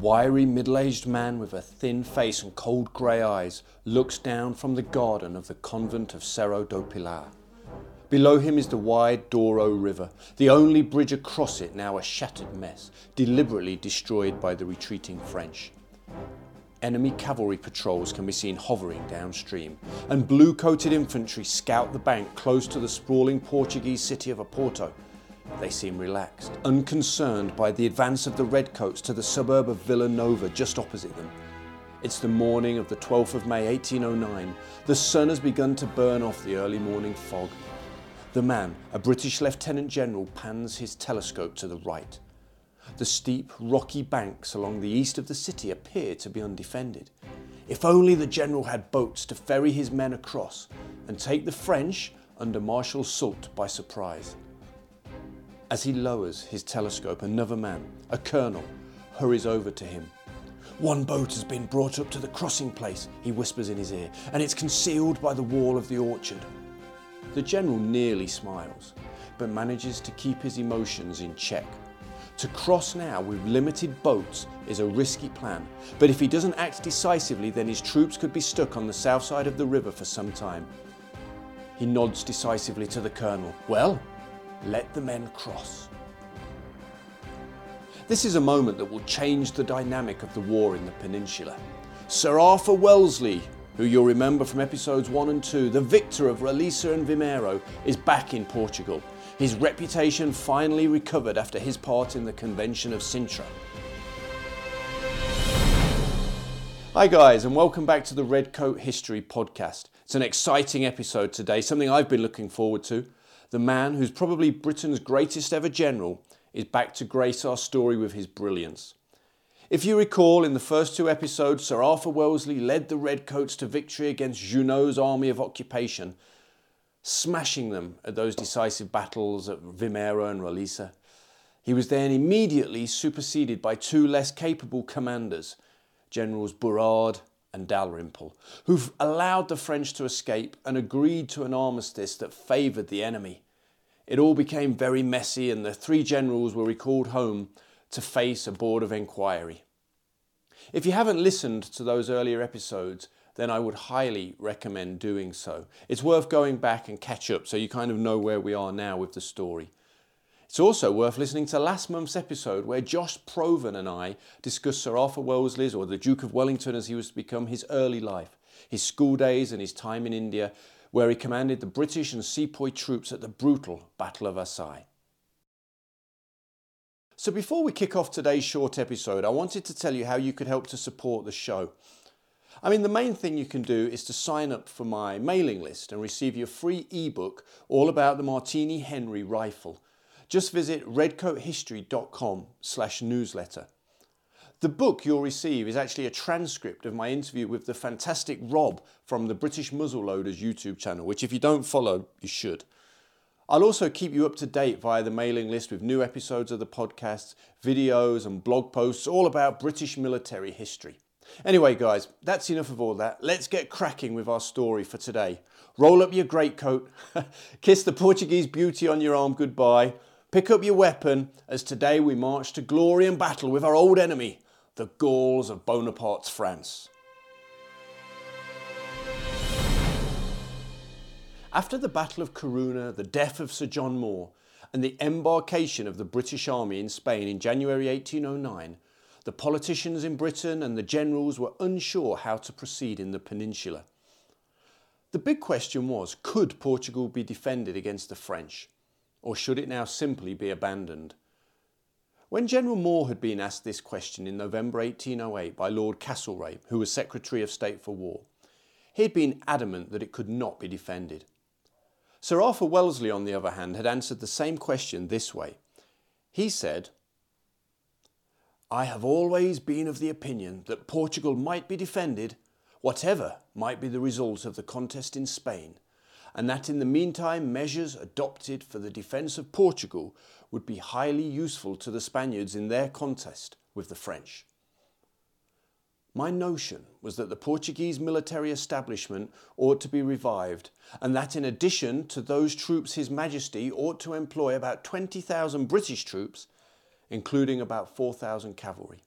wiry middle aged man with a thin face and cold grey eyes looks down from the garden of the convent of Serra do Pilar. Below him is the wide Douro River, the only bridge across it now a shattered mess, deliberately destroyed by the retreating French. Enemy cavalry patrols can be seen hovering downstream, and blue coated infantry scout the bank close to the sprawling Portuguese city of Oporto. They seem relaxed, unconcerned by the advance of the Redcoats to the suburb of Villanova just opposite them. It's the morning of the 12th of May 1809. The sun has begun to burn off the early morning fog. The man, a British Lieutenant General, pans his telescope to the right. The steep, rocky banks along the east of the city appear to be undefended. If only the General had boats to ferry his men across and take the French under Marshal Soult by surprise. As he lowers his telescope, another man, a colonel, hurries over to him. One boat has been brought up to the crossing place, he whispers in his ear, and it's concealed by the wall of the orchard. The general nearly smiles, but manages to keep his emotions in check. To cross now with limited boats is a risky plan, but if he doesn't act decisively, then his troops could be stuck on the south side of the river for some time. He nods decisively to the colonel. Well, let the men cross. This is a moment that will change the dynamic of the war in the peninsula. Sir Arthur Wellesley, who you'll remember from episodes 1 and 2, the victor of Roliça and Vimeiro, is back in Portugal. His reputation finally recovered after his part in the Convention of Sintra. Hi, guys, and welcome back to the Redcoat History Podcast. It's an exciting episode today, something I've been looking forward to. The man who's probably Britain's greatest ever general is back to grace our story with his brilliance. If you recall, in the first two episodes, Sir Arthur Wellesley led the Redcoats to victory against Junot's army of occupation, smashing them at those decisive battles at Vimeiro and Roliça. He was then immediately superseded by two less capable commanders, Generals Burrard and Dalrymple, who allowed the French to escape and agreed to an armistice that favoured the enemy. It all became very messy, and the three generals were recalled home to face a board of inquiry. If you haven't listened to those earlier episodes, then I would highly recommend doing so. It's worth going back and catch up so you kind of know where we are now with the story. It's also worth listening to last month's episode where Josh Provan and I discussed Sir Arthur Wellesley's, or the Duke of Wellington as he was to become, his early life, his school days and his time in India, where he commanded the British and sepoy troops at the brutal Battle of Assaye. So before we kick off today's short episode, I wanted to tell you how you could help to support the show. I mean, the main thing you can do is to sign up for my mailing list and receive your free ebook all about the Martini Henry rifle. Just visit redcoathistory.com slash newsletter. The book you'll receive is actually a transcript of my interview with the fantastic Rob from the British Muzzleloaders YouTube channel, which if you don't follow, you should. I'll also keep you up to date via the mailing list with new episodes of the podcast, videos, and blog posts all about British military history. Anyway, guys, that's enough of all that. Let's get cracking with our story for today. Roll up your greatcoat, kiss the Portuguese beauty on your arm goodbye, pick up your weapon, as today we march to glory and battle with our old enemy, the Gauls of Bonaparte's France. After the Battle of Corunna, the death of Sir John Moore, and the embarkation of the British Army in Spain in January 1809, the politicians in Britain and the generals were unsure how to proceed in the peninsula. The big question was could Portugal be defended against the French, or should it now simply be abandoned? When General Moore had been asked this question in November 1808 by Lord Castlereagh, who was Secretary of State for War, he had been adamant that it could not be defended. Sir Arthur Wellesley, on the other hand, had answered the same question this way. He said, I have always been of the opinion that Portugal might be defended, whatever might be the result of the contest in Spain, and that in the meantime measures adopted for the defence of Portugal would be highly useful to the Spaniards in their contest with the French. My notion was that the Portuguese military establishment ought to be revived, and that in addition to those troops His Majesty ought to employ about 20,000 British troops, including about 4,000 cavalry.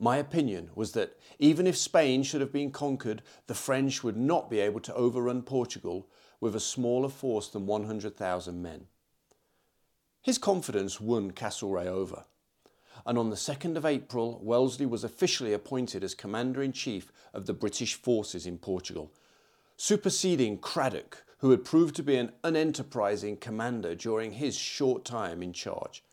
My opinion was that even if Spain should have been conquered, the French would not be able to overrun Portugal with a smaller force than 100,000 men. His confidence won Castlereagh over, and on the 2nd of April, Wellesley was officially appointed as Commander in Chief of the British forces in Portugal, superseding Cradock, who had proved to be an unenterprising commander during his short time in charge.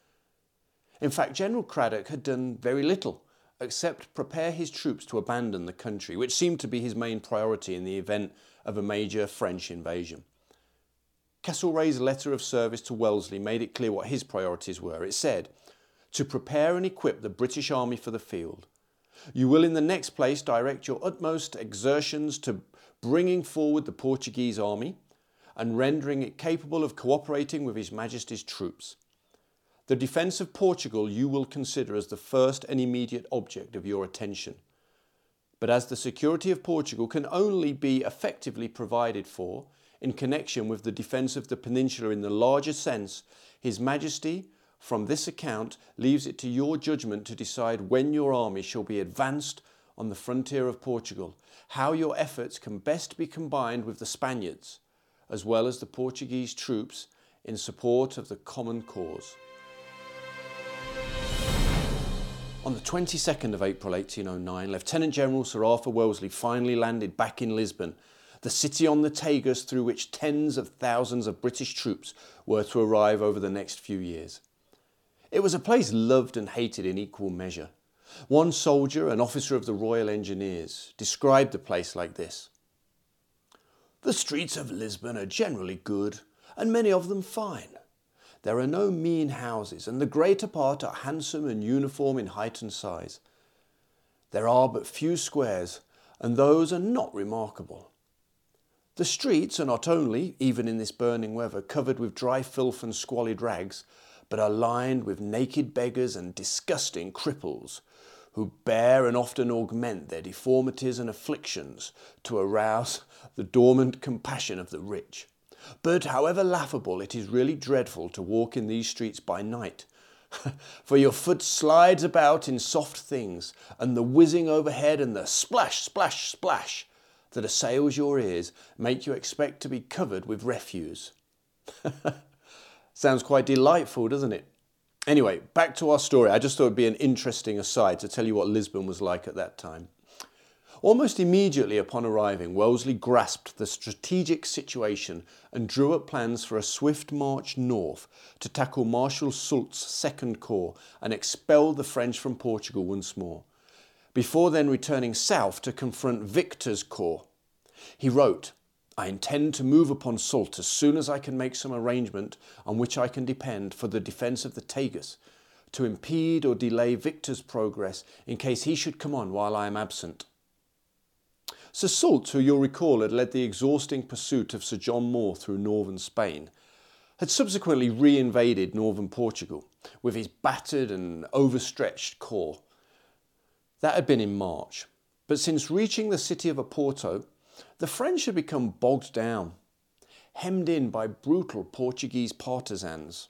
In fact, General Cradock had done very little except prepare his troops to abandon the country, which seemed to be his main priority in the event of a major French invasion. Castlereagh's letter of service to Wellesley made it clear what his priorities were. It said, to prepare and equip the British Army for the field. You will in the next place direct your utmost exertions to bringing forward the Portuguese army and rendering it capable of cooperating with His Majesty's troops. The defence of Portugal you will consider as the first and immediate object of your attention. But as the security of Portugal can only be effectively provided for in connection with the defence of the peninsula in the larger sense, His Majesty, from this account, leaves it to your judgment to decide when your army shall be advanced on the frontier of Portugal, how your efforts can best be combined with the Spaniards, as well as the Portuguese troops in support of the common cause. On the 22nd of April 1809, Lieutenant General Sir Arthur Wellesley finally landed back in Lisbon, the city on the Tagus through which tens of thousands of British troops were to arrive over the next few years. It was a place loved and hated in equal measure. One soldier, an officer of the Royal Engineers, described the place like this The streets of Lisbon are generally good, and many of them fine. There are no mean houses, and the greater part are handsome and uniform in height and size. There are but few squares, and those are not remarkable. The streets are not only, even in this burning weather, covered with dry filth and squalid rags, but are lined with naked beggars and disgusting cripples, who bear and often augment their deformities and afflictions to arouse the dormant compassion of the rich. But however laughable, it is really dreadful to walk in these streets by night. For your foot slides about in soft things, and the whizzing overhead and the splash, splash, splash that assails your ears make you expect to be covered with refuse. Sounds quite delightful, doesn't it? Anyway, back to our story. I just thought it'd be an interesting aside to tell you what Lisbon was like at that time. Almost immediately upon arriving, Wellesley grasped the strategic situation and drew up plans for a swift march north to tackle Marshal Soult's Second Corps and expel the French from Portugal once more, before then returning south to confront Victor's Corps. He wrote, I intend to move upon Soult as soon as I can make some arrangement on which I can depend for the defence of the Tagus, to impede or delay Victor's progress in case he should come on while I am absent. Sir Soult, who you'll recall had led the exhausting pursuit of Sir John Moore through northern Spain, had subsequently re-invaded northern Portugal with his battered and overstretched corps. That had been in March, but since reaching the city of Oporto, the French had become bogged down, hemmed in by brutal Portuguese partisans.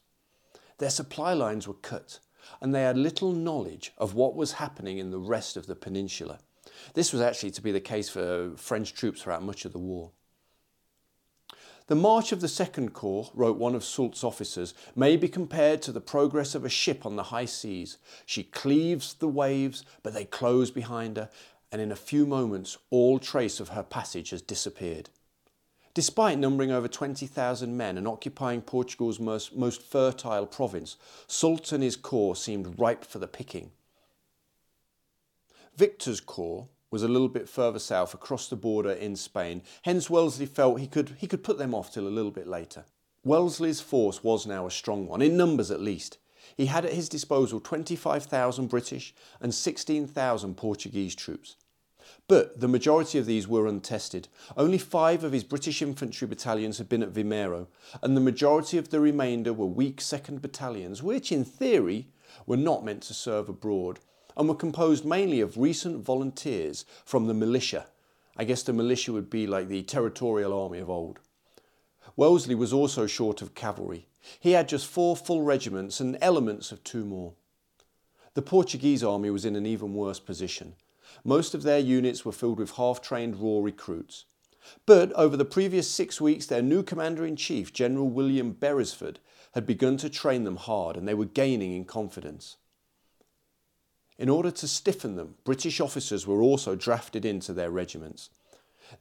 Their supply lines were cut, and they had little knowledge of what was happening in the rest of the peninsula. This was actually to be the case for French troops throughout much of the war. The march of the Second Corps, wrote one of Soult's officers, may be compared to the progress of a ship on the high seas. She cleaves the waves, but they close behind her, and in a few moments all trace of her passage has disappeared. Despite numbering over 20,000 men and occupying Portugal's most, most fertile province, Soult and his corps seemed ripe for the picking. Victor's corps was a little bit further south across the border in Spain, hence Wellesley felt he could, he could put them off till a little bit later. Wellesley's force was now a strong one, in numbers at least. He had at his disposal 25,000 British and 16,000 Portuguese troops. But the majority of these were untested. Only five of his British infantry battalions had been at Vimeiro, and the majority of the remainder were weak second battalions, which in theory were not meant to serve abroad and were composed mainly of recent volunteers from the militia. I guess the militia would be like the territorial army of old. Wellesley was also short of cavalry. He had just four full regiments and elements of two more. The Portuguese army was in an even worse position. Most of their units were filled with half trained raw recruits. But over the previous six weeks, their new commander in chief, General William Beresford, had begun to train them hard and they were gaining in confidence. In order to stiffen them, British officers were also drafted into their regiments.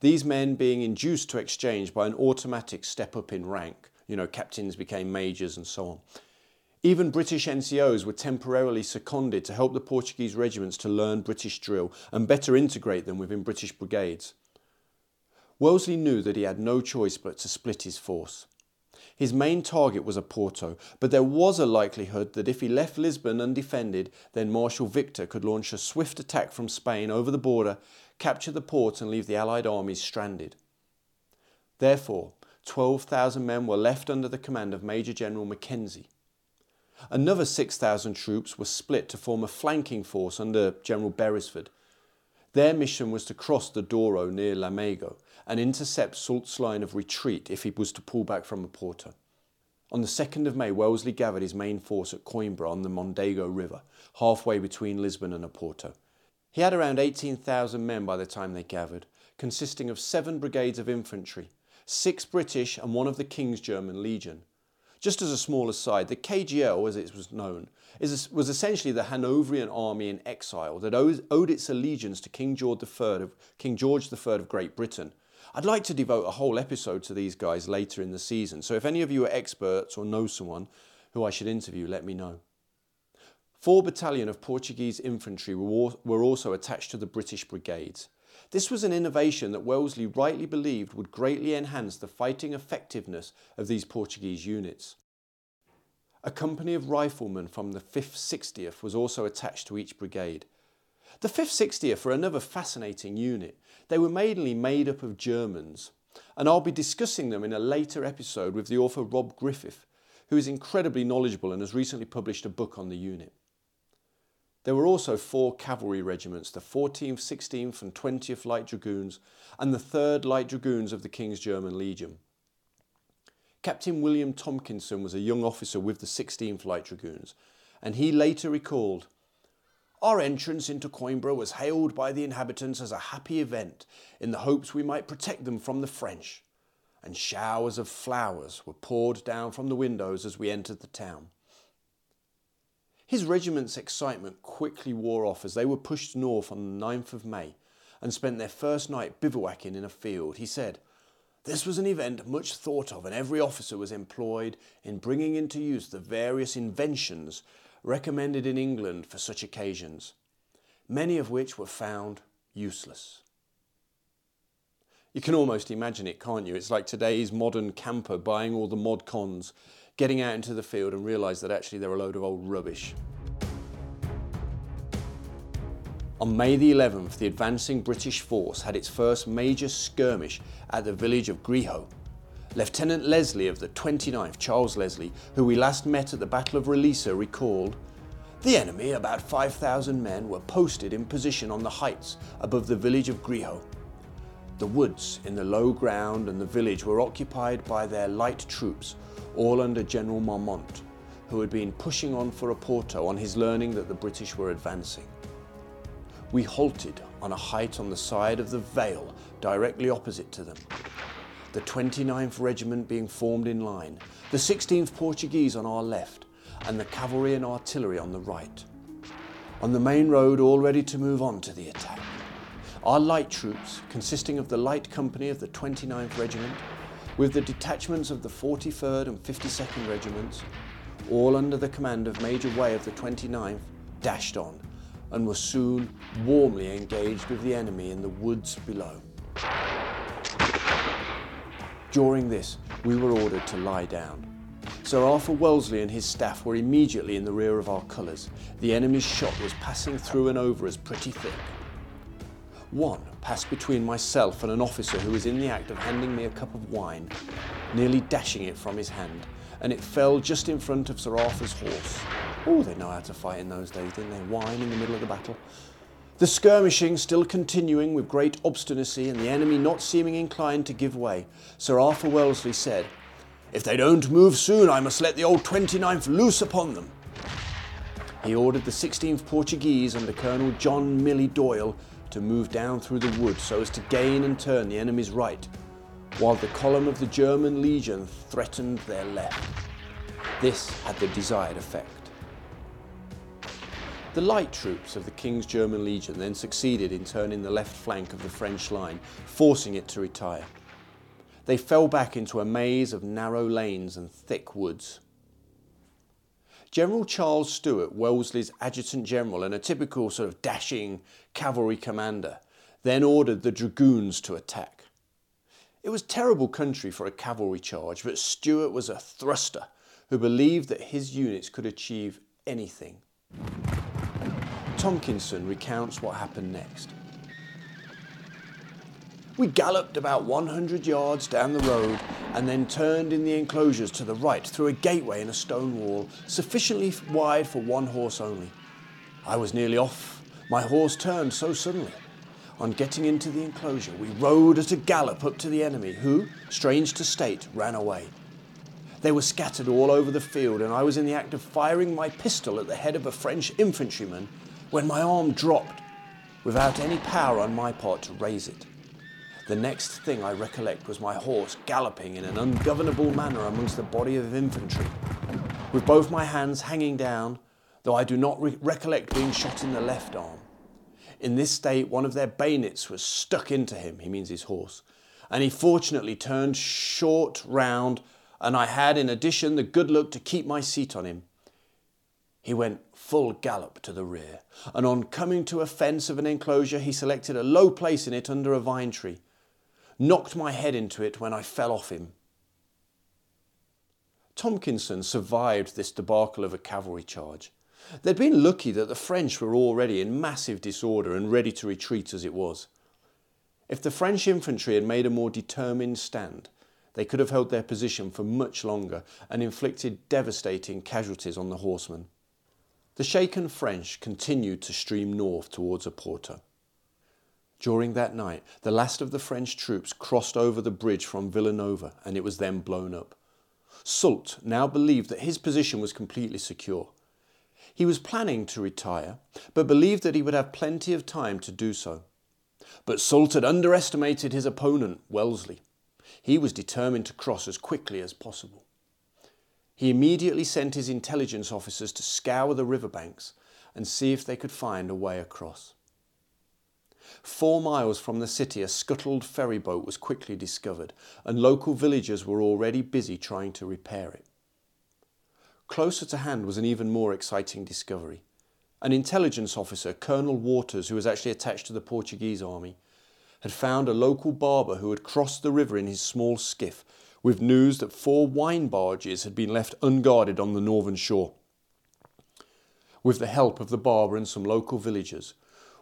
These men being induced to exchange by an automatic step up in rank, you know, captains became majors and so on. Even British NCOs were temporarily seconded to help the Portuguese regiments to learn British drill and better integrate them within British brigades. Wellesley knew that he had no choice but to split his force. His main target was Oporto, but there was a likelihood that if he left Lisbon undefended, then Marshal Victor could launch a swift attack from Spain over the border, capture the port and leave the Allied armies stranded. Therefore, 12,000 men were left under the command of Major General Mackenzie. Another 6,000 troops were split to form a flanking force under General Beresford. Their mission was to cross the Douro near Lamego and intercept Soult's line of retreat if he was to pull back from Oporto. On the 2nd of May, Wellesley gathered his main force at Coimbra on the Mondego River, halfway between Lisbon and Oporto. He had around 18,000 men by the time they gathered, consisting of seven brigades of infantry, six British and one of the King's German Legion. Just as a small aside, the KGL, as it was known, is, was essentially the Hanoverian army in exile that owed, owed its allegiance to King George III of, King George III of Great Britain I'd like to devote a whole episode to these guys later in the season, so if any of you are experts or know someone who I should interview, let me know. Four battalion of Portuguese infantry were also attached to the British brigades. This was an innovation that Wellesley rightly believed would greatly enhance the fighting effectiveness of these Portuguese units. A company of riflemen from the 5th 60th was also attached to each brigade. The 5th 60th were another fascinating unit. They were mainly made up of Germans, and I'll be discussing them in a later episode with the author Rob Griffith, who is incredibly knowledgeable and has recently published a book on the unit. There were also four cavalry regiments, the 14th, 16th and 20th Light Dragoons and the 3rd Light Dragoons of the King's German Legion. Captain William Tomkinson was a young officer with the 16th Light Dragoons, and he later recalled, our entrance into Coimbra was hailed by the inhabitants as a happy event in the hopes we might protect them from the French, and showers of flowers were poured down from the windows as we entered the town. His regiment's excitement quickly wore off as they were pushed north on the 9th of May and spent their first night bivouacking in a field. He said, This was an event much thought of, and every officer was employed in bringing into use the various inventions recommended in England for such occasions, many of which were found useless. You can almost imagine it, can't you? It's like today's modern camper buying all the mod cons, getting out into the field and realise that actually they're a load of old rubbish. On May the 11th, the advancing British force had its first major skirmish at the village of Grilo, Lieutenant Leslie of the 29th, Charles Leslie, who we last met at the Battle of Roliça, recalled The enemy, about 5,000 men, were posted in position on the heights above the village of Grilo. The woods in the low ground and the village were occupied by their light troops, all under General Marmont, who had been pushing on for Oporto on his learning that the British were advancing. We halted on a height on the side of the vale directly opposite to them the 29th Regiment being formed in line, the 16th Portuguese on our left, and the cavalry and artillery on the right. On the main road, all ready to move on to the attack. Our light troops, consisting of the light company of the 29th Regiment, with the detachments of the 43rd and 52nd Regiments, all under the command of Major Way of the 29th, dashed on and were soon warmly engaged with the enemy in the woods below. During this, we were ordered to lie down. Sir Arthur Wellesley and his staff were immediately in the rear of our colours. The enemy's shot was passing through and over us pretty thick. One passed between myself and an officer who was in the act of handing me a cup of wine, nearly dashing it from his hand, and it fell just in front of Sir Arthur's horse. Oh, they know how to fight in those days, didn't they? Wine in the middle of the battle. The skirmishing still continuing with great obstinacy and the enemy not seeming inclined to give way, Sir Arthur Wellesley said, If they don't move soon, I must let the old 29th loose upon them. He ordered the 16th Portuguese under Colonel John Milley Doyle to move down through the wood so as to gain and turn the enemy's right, while the column of the German Legion threatened their left. This had the desired effect. The light troops of the King's German Legion then succeeded in turning the left flank of the French line, forcing it to retire. They fell back into a maze of narrow lanes and thick woods. General Charles Stuart, Wellesley's adjutant general and a typical sort of dashing cavalry commander, then ordered the dragoons to attack. It was terrible country for a cavalry charge, but Stuart was a thruster who believed that his units could achieve anything. Tomkinson recounts what happened next. We galloped about 100 yards down the road and then turned in the enclosures to the right through a gateway in a stone wall, sufficiently wide for one horse only. I was nearly off. My horse turned so suddenly. On getting into the enclosure, we rode at a gallop up to the enemy, who, strange to state, ran away. They were scattered all over the field, and I was in the act of firing my pistol at the head of a French infantryman when my arm dropped, without any power on my part to raise it. The next thing I recollect was my horse galloping in an ungovernable manner amongst the body of infantry, with both my hands hanging down, though I do not re- recollect being shot in the left arm. In this state, one of their bayonets was stuck into him, he means his horse, and he fortunately turned short round, and I had, in addition, the good luck to keep my seat on him. He went full gallop to the rear, and on coming to a fence of an enclosure, he selected a low place in it under a vine tree knocked my head into it when I fell off him. Tomkinson survived this debacle of a cavalry charge. They'd been lucky that the French were already in massive disorder and ready to retreat as it was. If the French infantry had made a more determined stand, they could have held their position for much longer and inflicted devastating casualties on the horsemen. The shaken French continued to stream north towards Oporto. During that night, the last of the French troops crossed over the bridge from Villanova and it was then blown up. Soult now believed that his position was completely secure. He was planning to retire, but believed that he would have plenty of time to do so. But Soult had underestimated his opponent, Wellesley. He was determined to cross as quickly as possible. He immediately sent his intelligence officers to scour the riverbanks and see if they could find a way across. Four miles from the city, a scuttled ferry boat was quickly discovered, and local villagers were already busy trying to repair it. Closer to hand was an even more exciting discovery. An intelligence officer, Colonel Waters, who was actually attached to the Portuguese army, had found a local barber who had crossed the river in his small skiff with news that four wine barges had been left unguarded on the northern shore. With the help of the barber and some local villagers,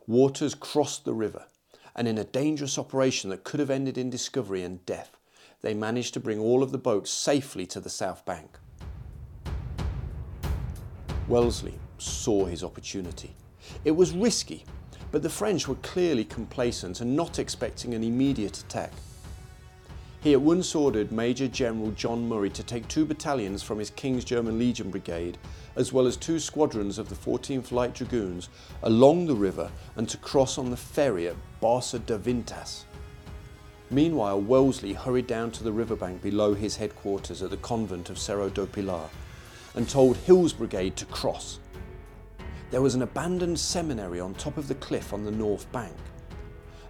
Waters crossed the river, and in a dangerous operation that could have ended in discovery and death, they managed to bring all of the boats safely to the south bank. Wellesley saw his opportunity. It was risky, but the French were clearly complacent and not expecting an immediate attack. He at once ordered Major General John Murray to take two battalions from his King's German Legion Brigade, as well as two squadrons of the 14th Light Dragoons, along the river and to cross on the ferry at Barca de Avintas. Meanwhile, Wellesley hurried down to the riverbank below his headquarters at the convent of Serra do Pilar and told Hill's brigade to cross. There was an abandoned seminary on top of the cliff on the north bank,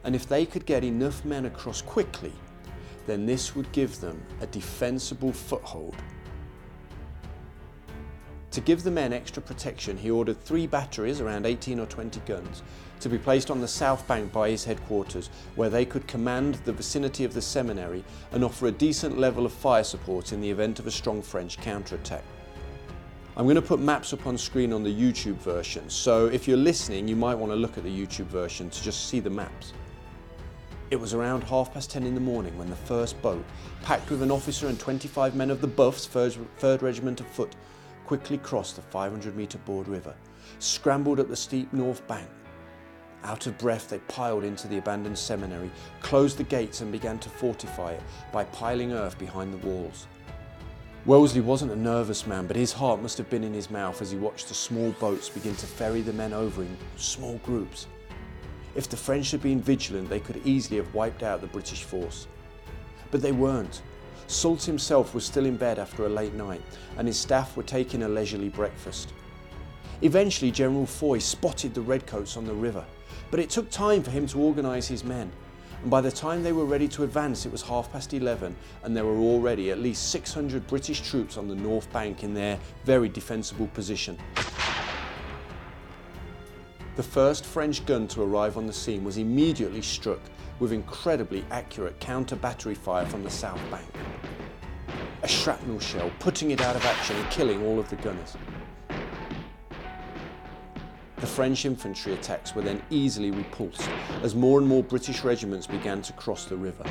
and if they could get enough men across quickly, then this would give them a defensible foothold. To give the men extra protection, he ordered three batteries, around 18 or 20 guns, to be placed on the south bank by his headquarters, where they could command the vicinity of the seminary and offer a decent level of fire support in the event of a strong French counterattack. I'm going to put maps up on screen on the YouTube version, so if you're listening, you might want to look at the YouTube version to just see the maps. It was around half past ten in the morning when the first boat, packed with an officer and 25 men of the Buffs, 3rd Regiment of Foot, quickly crossed the 500 metre broad river, scrambled up the steep north bank. Out of breath, they piled into the abandoned seminary, closed the gates, and began to fortify it by piling earth behind the walls. Wellesley wasn't a nervous man, but his heart must have been in his mouth as he watched the small boats begin to ferry the men over in small groups. If the French had been vigilant, they could easily have wiped out the British force. But they weren't. Soult himself was still in bed after a late night, and his staff were taking a leisurely breakfast. Eventually, General Foy spotted the redcoats on the river, but it took time for him to organise his men and by the time they were ready to advance it was half past 11 and there were already at least 600 British troops on the north bank in their very defensible position. The first French gun to arrive on the scene was immediately struck with incredibly accurate counter-battery fire from the south bank. A shrapnel shell putting it out of action and killing all of the gunners. The French infantry attacks were then easily repulsed as more and more British regiments began to cross the river.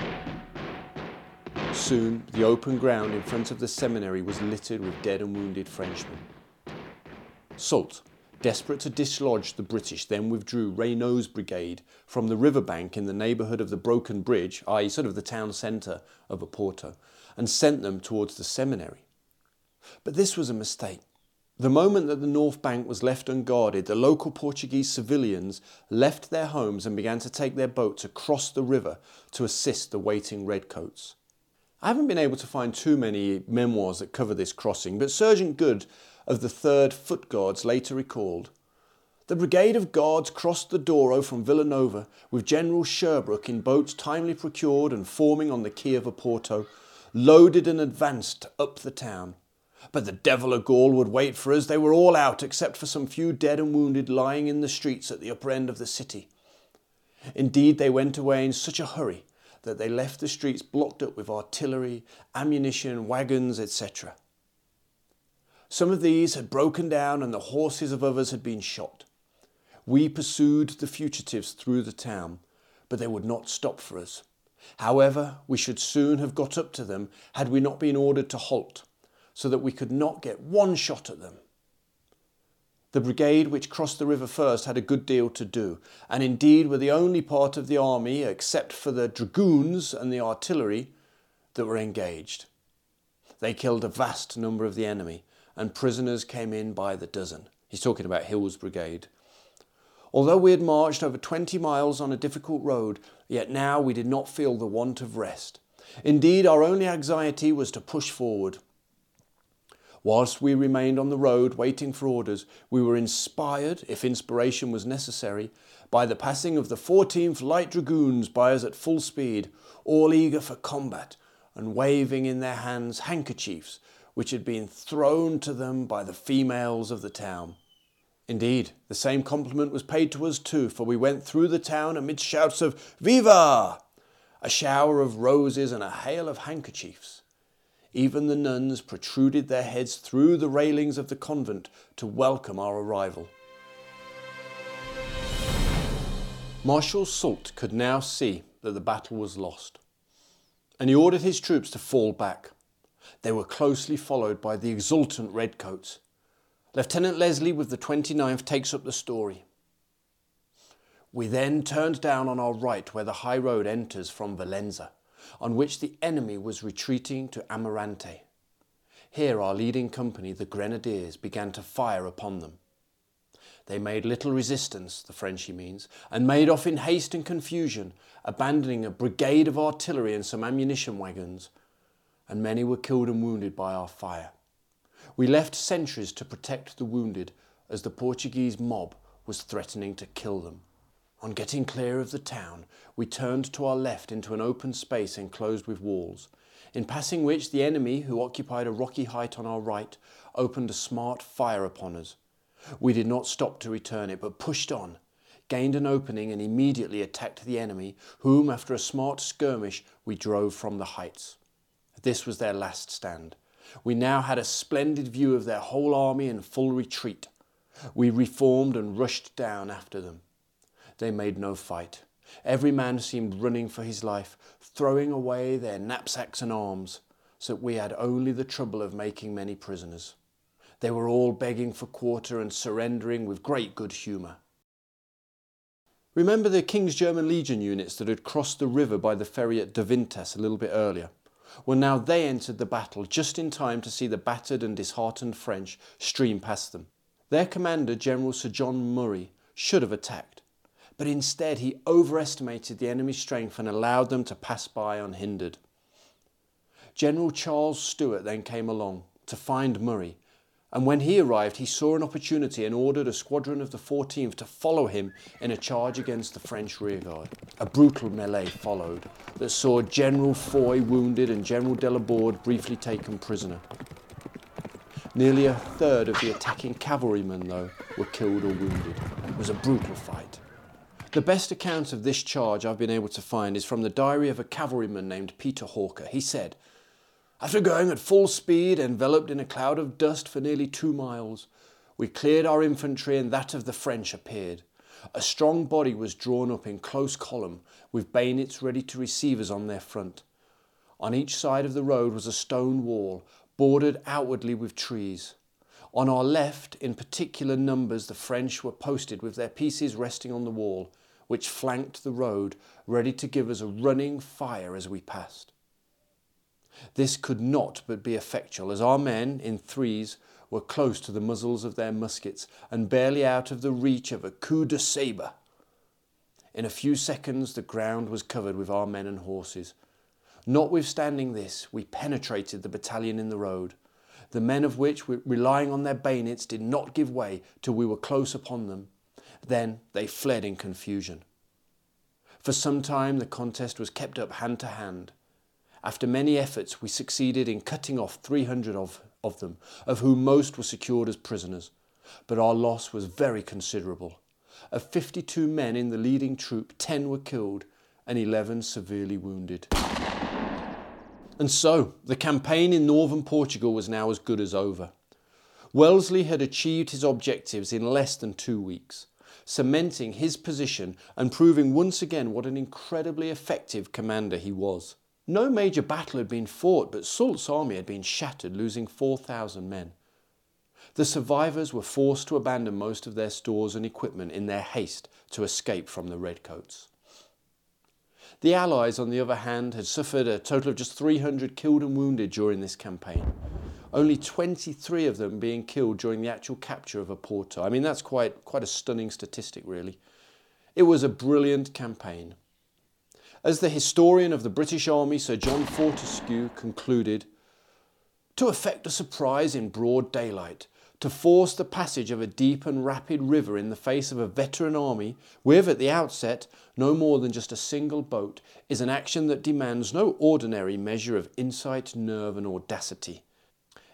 Soon, the open ground in front of the seminary was littered with dead and wounded Frenchmen. Soult, desperate to dislodge the British, then withdrew Reynaud's brigade from the riverbank in the neighbourhood of the Broken Bridge, i.e. sort of the town centre of Oporto, and sent them towards the seminary. But this was a mistake. The moment that the North Bank was left unguarded, the local Portuguese civilians left their homes and began to take their boats across the river to assist the waiting redcoats. I haven't been able to find too many memoirs that cover this crossing, but Sergeant Good of the 3rd Foot Guards later recalled the brigade of guards crossed the Douro from Villanova with General Sherbrooke in boats timely procured and forming on the quay of Oporto, loaded and advanced up the town. But the devil of Gaul would wait for us. They were all out except for some few dead and wounded lying in the streets at the upper end of the city. Indeed, they went away in such a hurry that they left the streets blocked up with artillery, ammunition, wagons, etc. Some of these had broken down and the horses of others had been shot. We pursued the fugitives through the town, but they would not stop for us. However, we should soon have got up to them had we not been ordered to halt so that we could not get one shot at them. The brigade which crossed the river first had a good deal to do, and indeed were the only part of the army, except for the dragoons and the artillery, that were engaged. They killed a vast number of the enemy, and prisoners came in by the dozen. He's talking about Hill's brigade. Although we had marched over 20 miles on a difficult road, yet now we did not feel the want of rest. Indeed, our only anxiety was to push forward. Whilst we remained on the road waiting for orders, we were inspired, if inspiration was necessary, by the passing of the 14th Light Dragoons by us at full speed, all eager for combat and waving in their hands handkerchiefs which had been thrown to them by the females of the town. Indeed, the same compliment was paid to us too, for we went through the town amid shouts of Viva! A shower of roses and a hail of handkerchiefs. Even the nuns protruded their heads through the railings of the convent to welcome our arrival. Marshal Soult could now see that the battle was lost, and he ordered his troops to fall back. They were closely followed by the exultant redcoats. Lieutenant Leslie with the 29th takes up the story. We then turned down on our right where the high road enters from Valenza on which the enemy was retreating to Amarante. Here our leading company, the Grenadiers, began to fire upon them. They made little resistance, the French he means, and made off in haste and confusion, abandoning a brigade of artillery and some ammunition wagons, and many were killed and wounded by our fire. We left sentries to protect the wounded as the Portuguese mob was threatening to kill them. On getting clear of the town, we turned to our left into an open space enclosed with walls, in passing which the enemy, who occupied a rocky height on our right, opened a smart fire upon us. We did not stop to return it, but pushed on, gained an opening, and immediately attacked the enemy, whom, after a smart skirmish, we drove from the heights. This was their last stand. We now had a splendid view of their whole army in full retreat. We reformed and rushed down after them. They made no fight. Every man seemed running for his life, throwing away their knapsacks and arms, so that we had only the trouble of making many prisoners. They were all begging for quarter and surrendering with great good humour. Remember the King's German Legion units that had crossed the river by the ferry at Davintas a little bit earlier? Well, now they entered the battle just in time to see the battered and disheartened French stream past them. Their commander, General Sir John Murray, should have attacked, but instead he overestimated the enemy's strength and allowed them to pass by unhindered. General Charles Stuart then came along to find Murray, and when he arrived, he saw an opportunity and ordered a squadron of the 14th to follow him in a charge against the French rearguard. A brutal melee followed that saw General Foy wounded and General Delaborde briefly taken prisoner. Nearly a third of the attacking cavalrymen, though, were killed or wounded. It was a brutal fight. The best account of this charge I've been able to find is from the diary of a cavalryman named Peter Hawker. He said, after going at full speed, enveloped in a cloud of dust for nearly two miles, we cleared our infantry and that of the French appeared. A strong body was drawn up in close column, with bayonets ready to receive us on their front. On each side of the road was a stone wall, bordered outwardly with trees. On our left, in particular numbers, the French were posted with their pieces resting on the wall, which flanked the road, ready to give us a running fire as we passed. This could not but be effectual, as our men, in threes, were close to the muzzles of their muskets and barely out of the reach of a coup de sabre. In a few seconds, the ground was covered with our men and horses. Notwithstanding this, we penetrated the battalion in the road, the men of which, relying on their bayonets, did not give way till we were close upon them. Then they fled in confusion. For some time, the contest was kept up hand to hand. After many efforts, we succeeded in cutting off 300 of, of them, of whom most were secured as prisoners. But our loss was very considerable. Of 52 men in the leading troop, 10 were killed and 11 severely wounded. And so, the campaign in northern Portugal was now as good as over. Wellesley had achieved his objectives in less than two weeks, cementing his position and proving once again what an incredibly effective commander he was. No major battle had been fought, but Soult's army had been shattered, losing 4,000 men. The survivors were forced to abandon most of their stores and equipment in their haste to escape from the Redcoats. The Allies, on the other hand, had suffered a total of just 300 killed and wounded during this campaign, only 23 of them being killed during the actual capture of Oporto. I mean, that's quite, quite a stunning statistic, really. It was a brilliant campaign. As the historian of the British Army, Sir John Fortescue, concluded, to effect a surprise in broad daylight, to force the passage of a deep and rapid river in the face of a veteran army, with, at the outset, no more than just a single boat, is an action that demands no ordinary measure of insight, nerve, and audacity.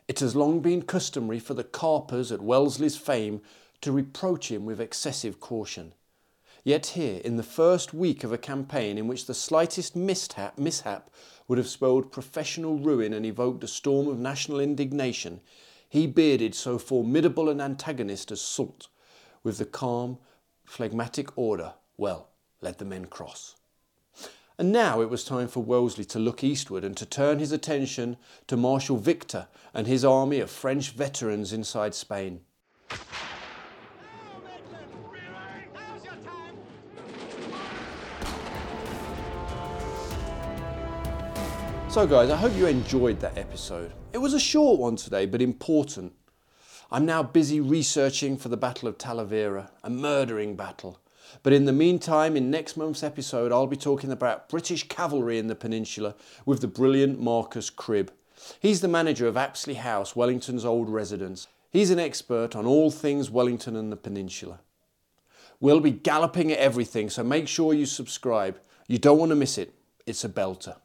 It has long been customary for the carpers at Wellesley's fame to reproach him with excessive caution. Yet here, in the first week of a campaign in which the slightest mishap, mishap would have spelled professional ruin and evoked a storm of national indignation, he bearded so formidable an antagonist as Soult, with the calm, phlegmatic order, well, let the men cross. And now it was time for Wellesley to look eastward and to turn his attention to Marshal Victor and his army of French veterans inside Spain. So, guys, I hope you enjoyed that episode. It was a short one today, but important. I'm now busy researching for the Battle of Talavera, a murdering battle. But in the meantime, in next month's episode, I'll be talking about British cavalry in the peninsula with the brilliant Marcus Cribb. He's the manager of Apsley House, Wellington's old residence. He's an expert on all things Wellington and the peninsula. We'll be galloping at everything, so make sure you subscribe. You don't want to miss it. It's a belter.